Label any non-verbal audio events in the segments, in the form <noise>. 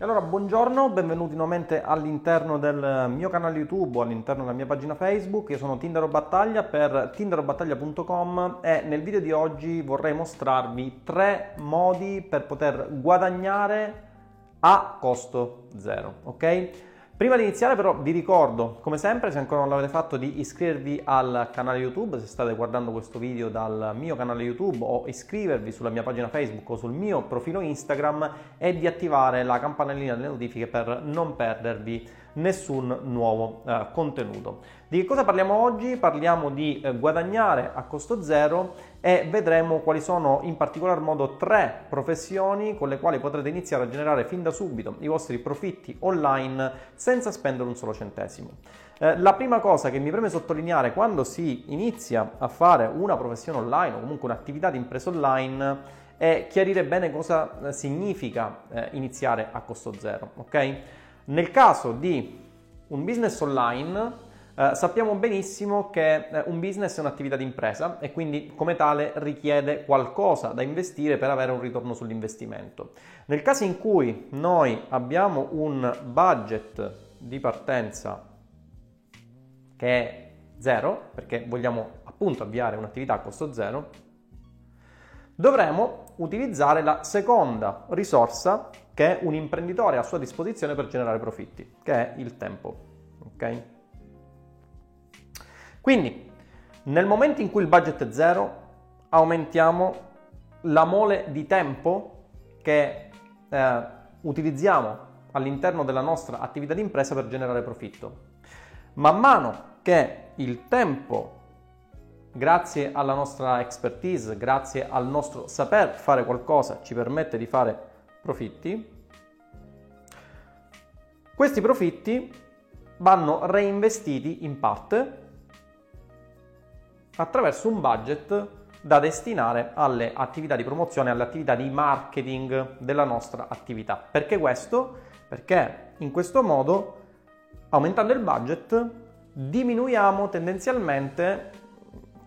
E allora buongiorno, benvenuti nuovamente all'interno del mio canale YouTube all'interno della mia pagina Facebook. Io sono Tindaro Battaglia per tindarobattaglia.com e nel video di oggi vorrei mostrarvi tre modi per poter guadagnare a costo zero, ok? Prima di iniziare però vi ricordo, come sempre, se ancora non l'avete fatto, di iscrivervi al canale YouTube. Se state guardando questo video dal mio canale YouTube o iscrivervi sulla mia pagina Facebook o sul mio profilo Instagram e di attivare la campanellina delle notifiche per non perdervi nessun nuovo eh, contenuto. Di che cosa parliamo oggi? Parliamo di eh, guadagnare a costo zero e vedremo quali sono in particolar modo tre professioni con le quali potrete iniziare a generare fin da subito i vostri profitti online senza spendere un solo centesimo. Eh, la prima cosa che mi preme sottolineare quando si inizia a fare una professione online o comunque un'attività di impresa online è chiarire bene cosa eh, significa eh, iniziare a costo zero, ok? Nel caso di un business online, eh, sappiamo benissimo che eh, un business è un'attività di impresa e quindi come tale richiede qualcosa da investire per avere un ritorno sull'investimento. Nel caso in cui noi abbiamo un budget di partenza che è zero, perché vogliamo appunto avviare un'attività a costo zero, dovremo utilizzare la seconda risorsa che un imprenditore ha a sua disposizione per generare profitti, che è il tempo. Ok? Quindi, nel momento in cui il budget è zero, aumentiamo la mole di tempo che eh, utilizziamo all'interno della nostra attività di impresa per generare profitto. Man mano che il tempo grazie alla nostra expertise, grazie al nostro saper fare qualcosa, ci permette di fare profitti, questi profitti vanno reinvestiti in parte attraverso un budget da destinare alle attività di promozione, alle attività di marketing della nostra attività. Perché questo? Perché in questo modo, aumentando il budget, diminuiamo tendenzialmente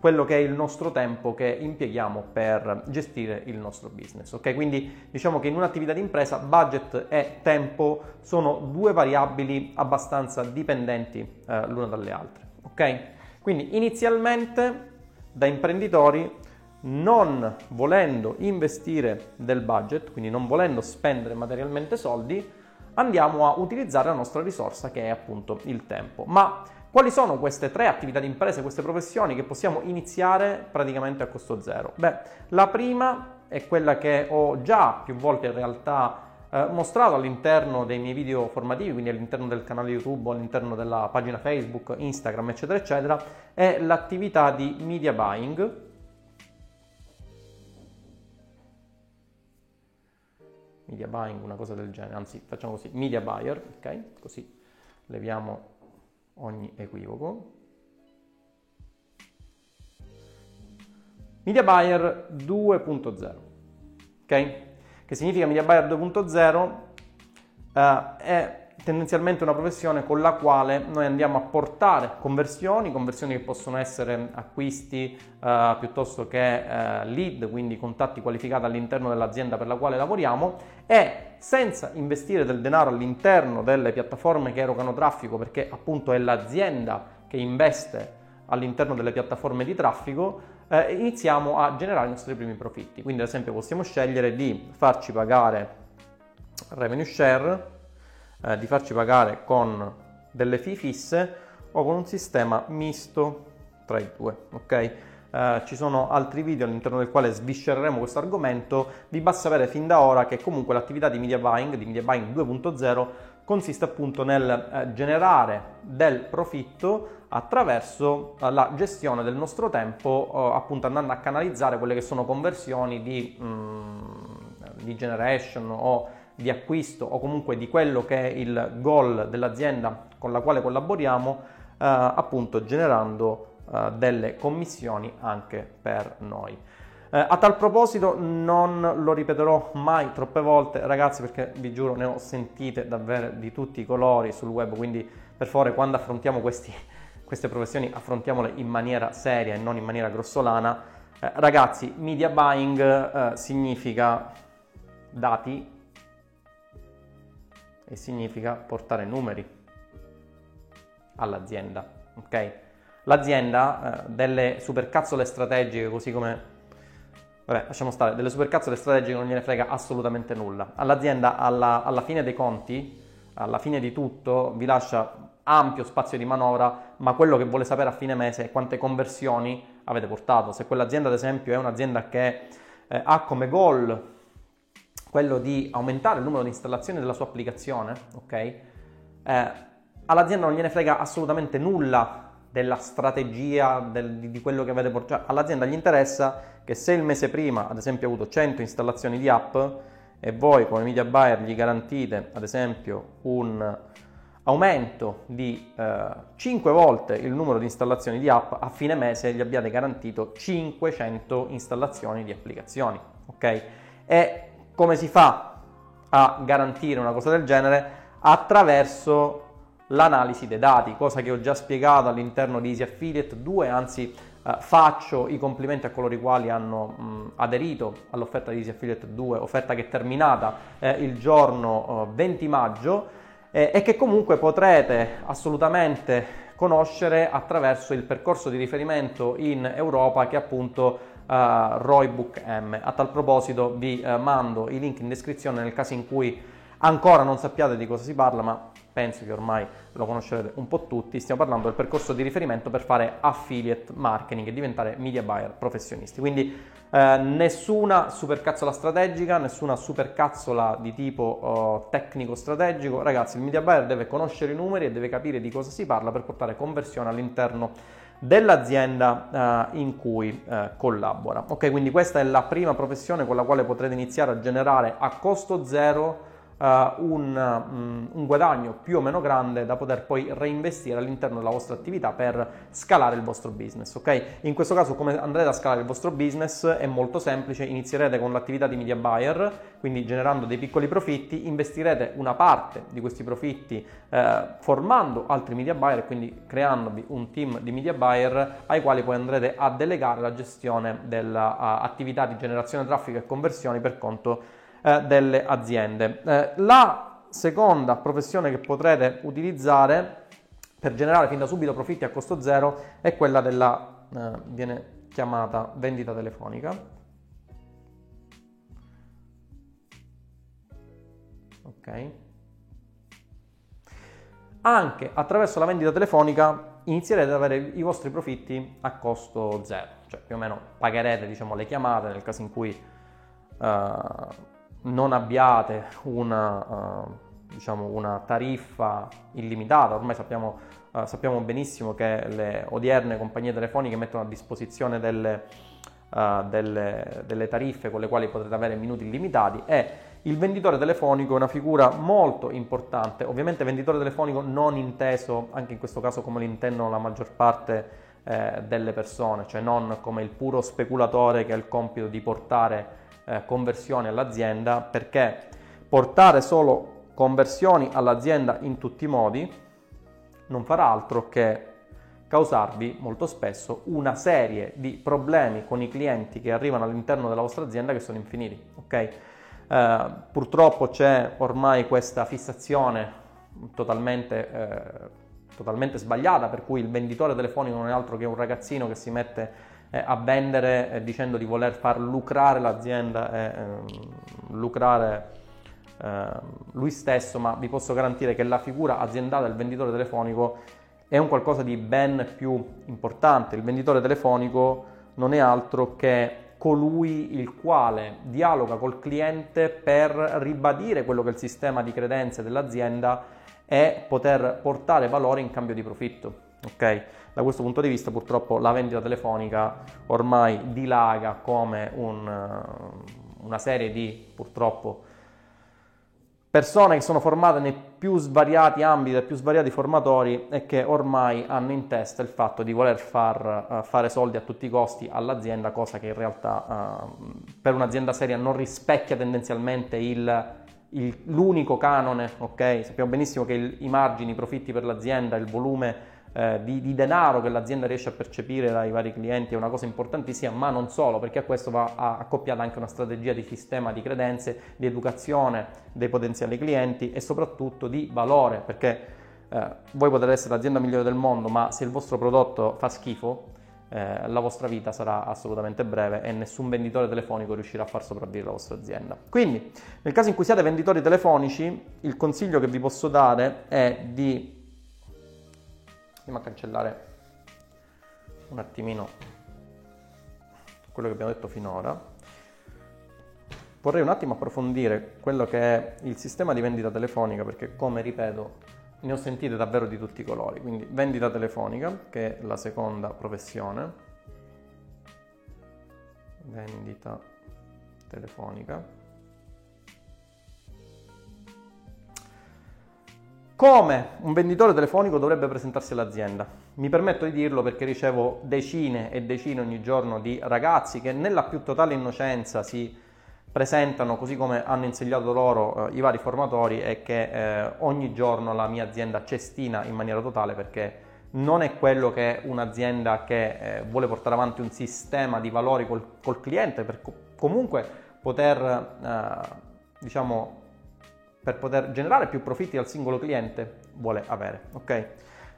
quello che è il nostro tempo che impieghiamo per gestire il nostro business. Ok, quindi diciamo che in un'attività di impresa budget e tempo sono due variabili abbastanza dipendenti eh, l'una dalle altre. Ok, quindi inizialmente da imprenditori non volendo investire del budget, quindi non volendo spendere materialmente soldi, andiamo a utilizzare la nostra risorsa che è appunto il tempo. Ma quali sono queste tre attività di imprese, queste professioni che possiamo iniziare praticamente a costo zero? Beh, la prima è quella che ho già più volte in realtà eh, mostrato all'interno dei miei video formativi, quindi all'interno del canale YouTube, all'interno della pagina Facebook, Instagram, eccetera, eccetera, è l'attività di media buying. Media buying, una cosa del genere, anzi facciamo così, media buyer, ok? Così leviamo ogni equivoco. Media Buyer 2.0, ok? Che significa Media Buyer 2.0 uh, è tendenzialmente una professione con la quale noi andiamo a portare conversioni, conversioni che possono essere acquisti uh, piuttosto che uh, lead, quindi contatti qualificati all'interno dell'azienda per la quale lavoriamo e senza investire del denaro all'interno delle piattaforme che erogano traffico, perché appunto è l'azienda che investe all'interno delle piattaforme di traffico, eh, iniziamo a generare i nostri primi profitti. Quindi ad esempio possiamo scegliere di farci pagare revenue share, eh, di farci pagare con delle fee fisse o con un sistema misto tra i due, ok? Uh, ci sono altri video all'interno del quale sviscereremo questo argomento, vi basta sapere fin da ora che comunque l'attività di media buying, di media buying 2.0, consiste appunto nel uh, generare del profitto attraverso uh, la gestione del nostro tempo, appunto andando a canalizzare quelle che sono conversioni di, um, di generation o di acquisto o comunque di quello che è il goal dell'azienda con la quale collaboriamo, appunto generando uh, delle commissioni anche per noi. Eh, a tal proposito non lo ripeterò mai troppe volte ragazzi perché vi giuro ne ho sentite davvero di tutti i colori sul web, quindi per favore quando affrontiamo questi, <laughs> queste professioni affrontiamole in maniera seria e non in maniera grossolana. Eh, ragazzi, media buying eh, significa dati, e significa portare numeri all'azienda, ok? L'azienda eh, delle supercazzole strategiche, così come Vabbè, lasciamo stare, delle supercazzole strategiche non gliene frega assolutamente nulla. All'azienda, alla, alla, fine dei conti, alla fine di tutto, vi lascia ampio spazio di manovra, ma quello che vuole sapere a fine mese è quante conversioni avete portato. Se quell'azienda, ad esempio, è un'azienda che eh, ha come goal quello di aumentare il numero di installazioni della sua applicazione, ok? Eh, all'azienda non gliene frega assolutamente nulla della strategia del, di quello che avete portato. Cioè, all'azienda gli interessa che se il mese prima, ad esempio, ha avuto 100 installazioni di app e voi come media buyer gli garantite, ad esempio, un aumento di eh, 5 volte il numero di installazioni di app, a fine mese gli abbiate garantito 500 installazioni di applicazioni. Ok? E come si fa a garantire una cosa del genere? Attraverso l'analisi dei dati, cosa che ho già spiegato all'interno di Easy Affiliate 2, anzi eh, faccio i complimenti a coloro i quali hanno mh, aderito all'offerta di Easy Affiliate 2, offerta che è terminata eh, il giorno eh, 20 maggio eh, e che comunque potrete assolutamente conoscere attraverso il percorso di riferimento in Europa che è appunto uh, Roybook M. A tal proposito vi uh, mando i link in descrizione nel caso in cui ancora non sappiate di cosa si parla, ma penso che ormai lo conoscerete un po' tutti, stiamo parlando del percorso di riferimento per fare affiliate marketing e diventare media buyer professionisti. Quindi eh, nessuna supercazzola strategica, nessuna supercazzola di tipo uh, tecnico strategico. Ragazzi, il media buyer deve conoscere i numeri e deve capire di cosa si parla per portare conversione all'interno dell'azienda uh, in cui uh, collabora. Ok, quindi questa è la prima professione con la quale potrete iniziare a generare a costo zero un, um, un, guadagno più o meno grande da poter poi reinvestire all'interno della vostra attività per scalare il vostro business. Ok? In questo caso, come andrete a scalare il vostro business è molto semplice. Inizierete con l'attività di media buyer, quindi generando dei piccoli profitti, investirete una parte di questi profitti eh, formando altri media buyer quindi creandovi un team di media buyer ai quali poi andrete a delegare la gestione dell'attività di generazione traffico e conversioni per conto eh, delle aziende. Eh, la seconda professione che potrete utilizzare per generare fin da subito profitti a costo zero è quella della, eh, viene chiamata vendita telefonica. Ok. Anche attraverso la vendita telefonica inizierete ad avere i vostri profitti a costo zero, cioè più o meno pagherete diciamo, le chiamate nel caso in cui uh, non abbiate una, uh, diciamo una tariffa illimitata, ormai sappiamo, uh, sappiamo, benissimo che le odierne compagnie telefoniche mettono a disposizione delle, uh, delle, delle tariffe con le quali potrete avere minuti illimitati e il venditore telefonico è una figura molto importante, ovviamente venditore telefonico non inteso anche in questo caso come lo intendono la maggior parte eh, delle persone, cioè non come il puro speculatore che ha il compito di portare eh, conversioni all'azienda perché portare solo conversioni all'azienda in tutti i modi non farà altro che causarvi molto spesso una serie di problemi con i clienti che arrivano all'interno della vostra azienda che sono infiniti. Okay? Eh, purtroppo c'è ormai questa fissazione totalmente, eh, totalmente sbagliata per cui il venditore telefonico non è altro che un ragazzino che si mette eh, a vendere eh, dicendo di voler far lucrare l'azienda e ehm, lucrare ehm, lui stesso, ma vi posso garantire che la figura aziendale del venditore telefonico è un qualcosa di ben più importante. Il venditore telefonico non è altro che colui il quale dialoga col cliente per ribadire quello che è il sistema di credenze dell'azienda e poter portare valore in cambio di profitto. Okay? Da questo punto di vista purtroppo la vendita telefonica ormai dilaga come un, eh, una serie di purtroppo persone che sono formate nei più svariati ambiti e più svariati formatori e che ormai hanno in testa il fatto di voler far uh, fare soldi a tutti i costi all'azienda, cosa che in realtà uh, per un'azienda seria non rispecchia tendenzialmente il, il, l'unico canone, ok? Sappiamo benissimo che il, i margini, i profitti per l'azienda, il volume eh, di, di, denaro che l'azienda riesce a percepire dai vari clienti è una cosa importantissima, ma non solo, perché a questo va accoppiata anche una strategia di sistema di credenze, di educazione dei potenziali clienti e soprattutto di valore, perché eh, voi potete essere l'azienda migliore del mondo, ma se il vostro prodotto fa schifo, eh, la vostra vita sarà assolutamente breve e nessun venditore telefonico riuscirà a far sopravvivere la vostra azienda. Quindi, nel caso in cui siate venditori telefonici, il consiglio che vi posso dare è di andiamo a cancellare un attimino quello che abbiamo detto finora. Vorrei un attimo approfondire quello che è il sistema di vendita telefonica perché come ripeto ne ho sentite davvero di tutti i colori, quindi vendita telefonica che è la seconda professione, vendita telefonica. Come un venditore telefonico dovrebbe presentarsi all'azienda? Mi permetto di dirlo perché ricevo decine e decine ogni giorno di ragazzi che nella più totale innocenza si presentano così come hanno insegnato loro eh, i vari formatori e che eh, ogni giorno la mia azienda cestina in maniera totale perché non è quello che un'azienda che eh, vuole portare avanti un sistema di valori col, col cliente per co- comunque poter eh, diciamo per poter generare più profitti al singolo cliente vuole avere. Ok?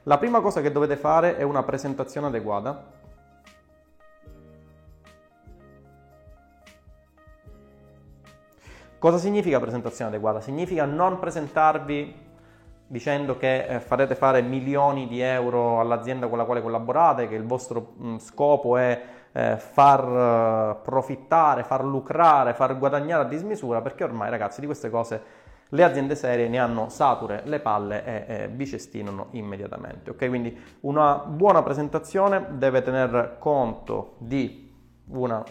La prima cosa che dovete fare è una presentazione adeguata. Cosa significa presentazione adeguata? Significa non presentarvi dicendo che eh, farete fare milioni di euro all'azienda con la quale collaborate, che il vostro scopo è eh, far uh, profittare, far lucrare, far guadagnare a dismisura, perché ormai ragazzi di queste cose le aziende serie ne hanno sature le palle e, e bicestinano immediatamente. Ok, quindi una buona presentazione deve tener conto di una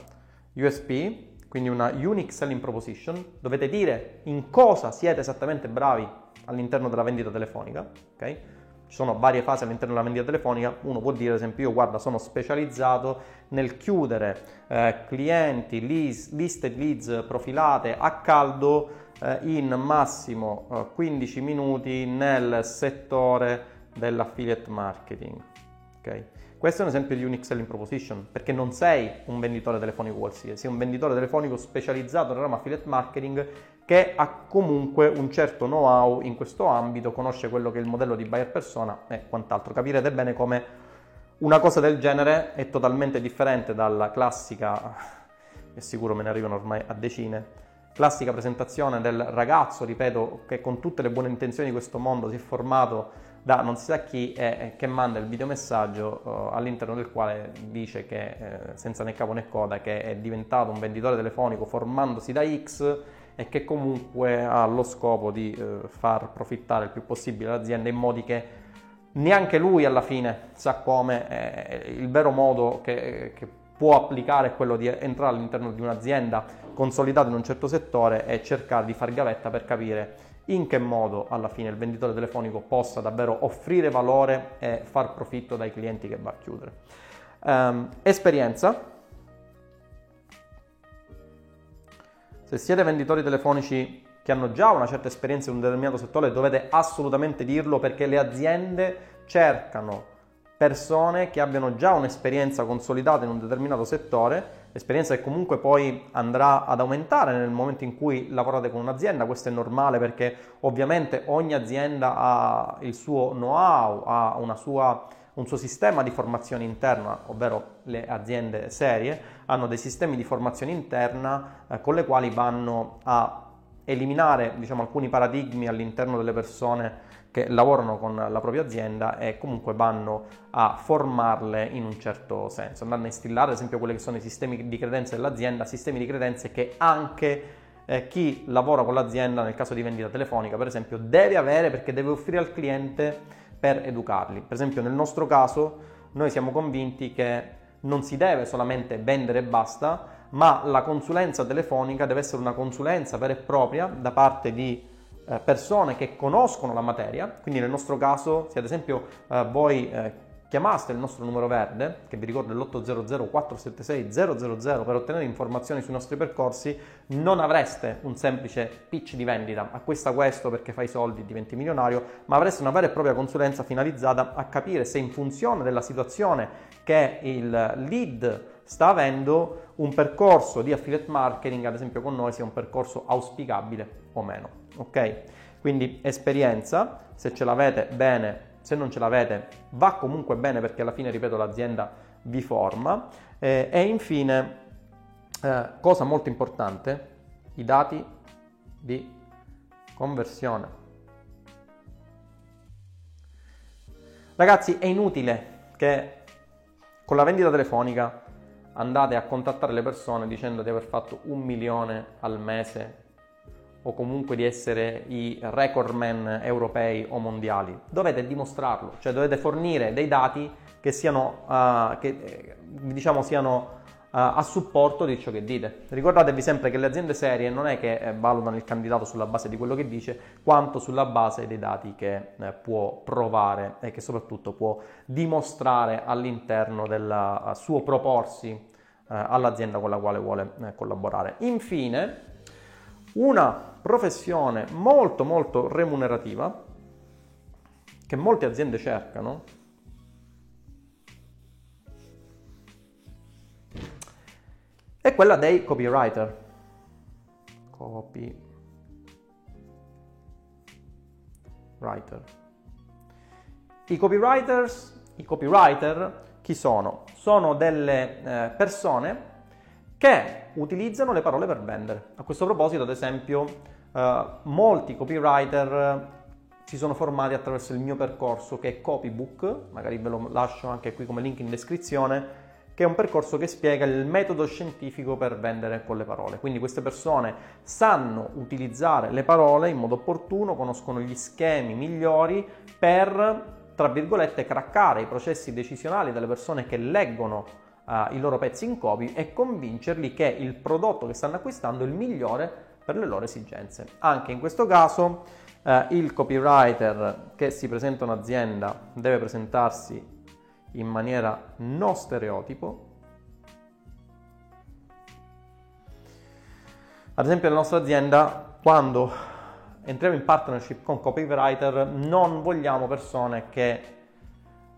USP, quindi una Unique Selling Proposition, dovete dire in cosa siete esattamente bravi all'interno della vendita telefonica, ok? Ci sono varie fasi all'interno della vendita telefonica, uno può dire ad esempio io guarda sono specializzato nel chiudere eh, clienti, leads, liste leads profilate a caldo eh, in massimo eh, 15 minuti nel settore dell'affiliate marketing. Okay? Questo è un esempio di unique selling proposition, perché non sei un venditore telefonico qualsiasi, sei un venditore telefonico specializzato nel ramo affiliate marketing che ha comunque un certo know-how in questo ambito, conosce quello che è il modello di buyer persona e quant'altro. Capirete bene come una cosa del genere è totalmente differente dalla classica, <laughs> e sicuro me ne arrivano ormai a decine, classica presentazione del ragazzo, ripeto, che con tutte le buone intenzioni di questo mondo si è formato da non si sa chi e che manda il videomessaggio uh, all'interno del quale dice che eh, senza né capo né coda che è diventato un venditore telefonico formandosi da X e che comunque ha lo scopo di uh, far profittare il più possibile l'azienda in modi che neanche lui alla fine sa come. Eh, il vero modo che, che può applicare è quello di entrare all'interno di un'azienda consolidata in un certo settore e cercare di far gavetta per capire in che modo alla fine il venditore telefonico possa davvero offrire valore e far profitto dai clienti che va a chiudere. Um, esperienza. Se siete venditori telefonici che hanno già una certa esperienza in un determinato settore, dovete assolutamente dirlo perché le aziende cercano persone che abbiano già un'esperienza consolidata in un determinato settore, esperienza che comunque poi andrà ad aumentare nel momento in cui lavorate con un'azienda, questo è normale perché ovviamente ogni azienda ha il suo know-how, ha sua, un suo sistema di formazione interna, ovvero le aziende serie hanno dei sistemi di formazione interna eh, con le quali vanno a eliminare diciamo, alcuni paradigmi all'interno delle persone che lavorano con la propria azienda e comunque vanno a formarle in un certo senso, andando a instillare ad esempio quelli che sono i sistemi di credenze dell'azienda, sistemi di credenze che anche eh, chi lavora con l'azienda nel caso di vendita telefonica per esempio deve avere perché deve offrire al cliente per educarli. Per esempio nel nostro caso noi siamo convinti che non si deve solamente vendere e basta, ma la consulenza telefonica deve essere una consulenza vera e propria da parte di persone che conoscono la materia, quindi nel nostro caso se ad esempio eh, voi eh, chiamaste il nostro numero verde, che vi ricordo è l'800 476 000 per ottenere informazioni sui nostri percorsi, non avreste un semplice pitch di vendita, acquista questo perché fai soldi, diventi milionario, ma avreste una vera e propria consulenza finalizzata a capire se in funzione della situazione che il lead sta avendo un percorso di affiliate marketing, ad esempio con noi, sia un percorso auspicabile o meno. Ok? Quindi esperienza, se ce l'avete bene se non ce l'avete va comunque bene perché alla fine, ripeto, l'azienda vi forma. Eh, e infine, eh, cosa molto importante, i dati di conversione. Ragazzi, è inutile che con la vendita telefonica andate a contattare le persone dicendo di aver fatto un milione al mese o comunque di essere i recordman europei o mondiali. Dovete dimostrarlo, cioè dovete fornire dei dati che siano, uh, che, eh, diciamo, siano a supporto di ciò che dite. Ricordatevi sempre che le aziende serie non è che eh, valutano il candidato sulla base di quello che dice, quanto sulla base dei dati che eh, può provare e che soprattutto può dimostrare all'interno del suo proporsi all'azienda con la quale vuole collaborare. Infine, una professione molto molto remunerativa che molte aziende cercano è quella dei copywriter. Copywriter. I copywriters, i copywriter chi sono? Sono delle eh, persone che utilizzano le parole per vendere. A questo proposito, ad esempio, eh, molti copywriter eh, si sono formati attraverso il mio percorso che è Copybook, magari ve lo lascio anche qui come link in descrizione, che è un percorso che spiega il metodo scientifico per vendere con le parole. Quindi queste persone sanno utilizzare le parole in modo opportuno, conoscono gli schemi migliori per, tra virgolette, craccare i processi decisionali delle persone che leggono uh, i loro pezzi in copy e convincerli che il prodotto che stanno acquistando è il migliore per le loro esigenze. Anche in questo caso uh, il copywriter che si presenta un'azienda deve presentarsi in maniera non stereotipo. Ad esempio nella nostra azienda quando entriamo in partnership con copywriter non vogliamo persone che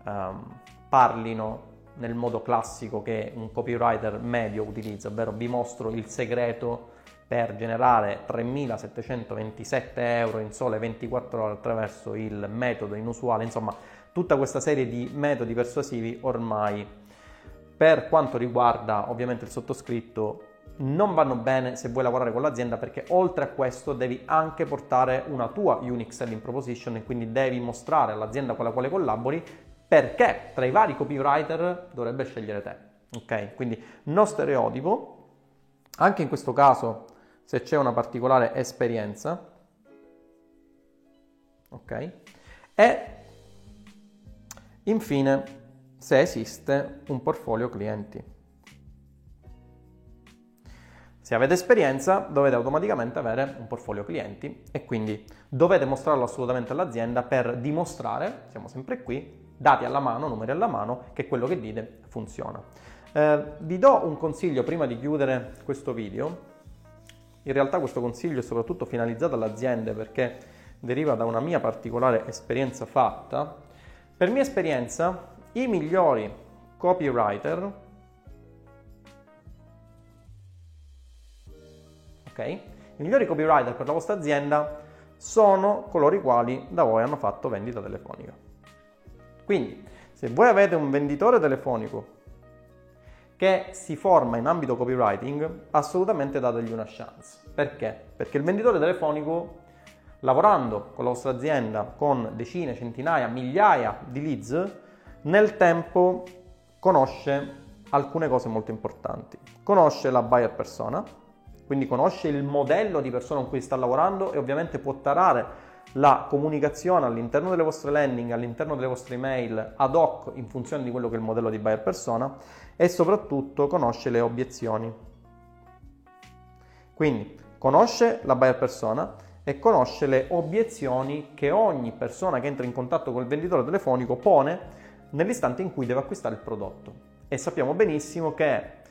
um, parlino nel modo classico che un copywriter medio utilizza, ovvero vi mostro il segreto per generare 3.727 euro in sole 24 ore attraverso il metodo inusuale, insomma tutta questa serie di metodi persuasivi ormai per quanto riguarda ovviamente il sottoscritto non vanno bene se vuoi lavorare con l'azienda perché oltre a questo devi anche portare una tua unique selling proposition e quindi devi mostrare all'azienda con la quale collabori perché tra i vari copywriter dovrebbe scegliere te. Ok? Quindi no stereotipo, anche in questo caso se c'è una particolare esperienza, ok? E infine se esiste un portfolio clienti. Se avete esperienza dovete automaticamente avere un portfolio clienti e quindi dovete mostrarlo assolutamente all'azienda per dimostrare, siamo sempre qui, dati alla mano, numeri alla mano, che quello che dite funziona. Eh, vi do un consiglio prima di chiudere questo video. In realtà questo consiglio è soprattutto finalizzato alle aziende perché deriva da una mia particolare esperienza fatta. Per mia esperienza, i migliori copywriter, ok? I migliori copywriter per la vostra azienda sono coloro i quali da voi hanno fatto vendita telefonica. Quindi, se voi avete un venditore telefonico che si forma in ambito copywriting, assolutamente dategli una chance. Perché? Perché il venditore telefonico, lavorando con la vostra azienda con decine, centinaia, migliaia di leads, nel tempo conosce alcune cose molto importanti. Conosce la buyer persona, quindi conosce il modello di persona con cui sta lavorando e ovviamente può tarare la comunicazione all'interno delle vostre landing, all'interno delle vostre email ad hoc in funzione di quello che è il modello di buyer persona e soprattutto conosce le obiezioni. Quindi conosce la buyer persona e conosce le obiezioni che ogni persona che entra in contatto col venditore telefonico pone nell'istante in cui deve acquistare il prodotto. E sappiamo benissimo che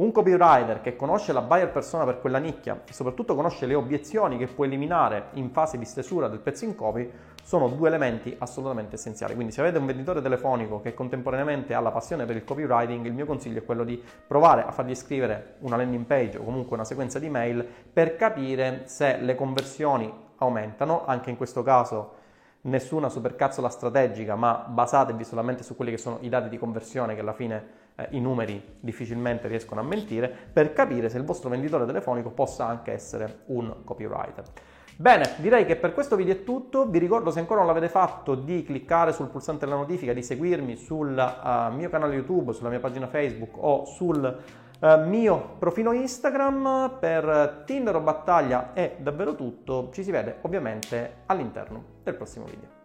un copywriter che conosce la buyer persona per quella nicchia e soprattutto conosce le obiezioni che può eliminare in fase di stesura del pezzo in copy sono due elementi assolutamente essenziali. Quindi se avete un venditore telefonico che contemporaneamente ha la passione per il copywriting, il mio consiglio è quello di provare a fargli scrivere una landing page o comunque una sequenza di mail per capire se le conversioni aumentano, anche in questo caso nessuna supercazzola strategica, ma basatevi solamente su quelli che sono i dati di conversione che alla fine eh, i numeri difficilmente riescono a mentire, per capire se il vostro venditore telefonico possa anche essere un copywriter. Bene, direi che per questo video è tutto. Vi ricordo, se ancora non l'avete fatto, di cliccare sul pulsante della notifica, di seguirmi sul uh, mio canale YouTube, sulla mia pagina Facebook o sul uh, mio profilo Instagram. Per Tinder o Battaglia è davvero tutto. Ci si vede ovviamente all'interno del prossimo video.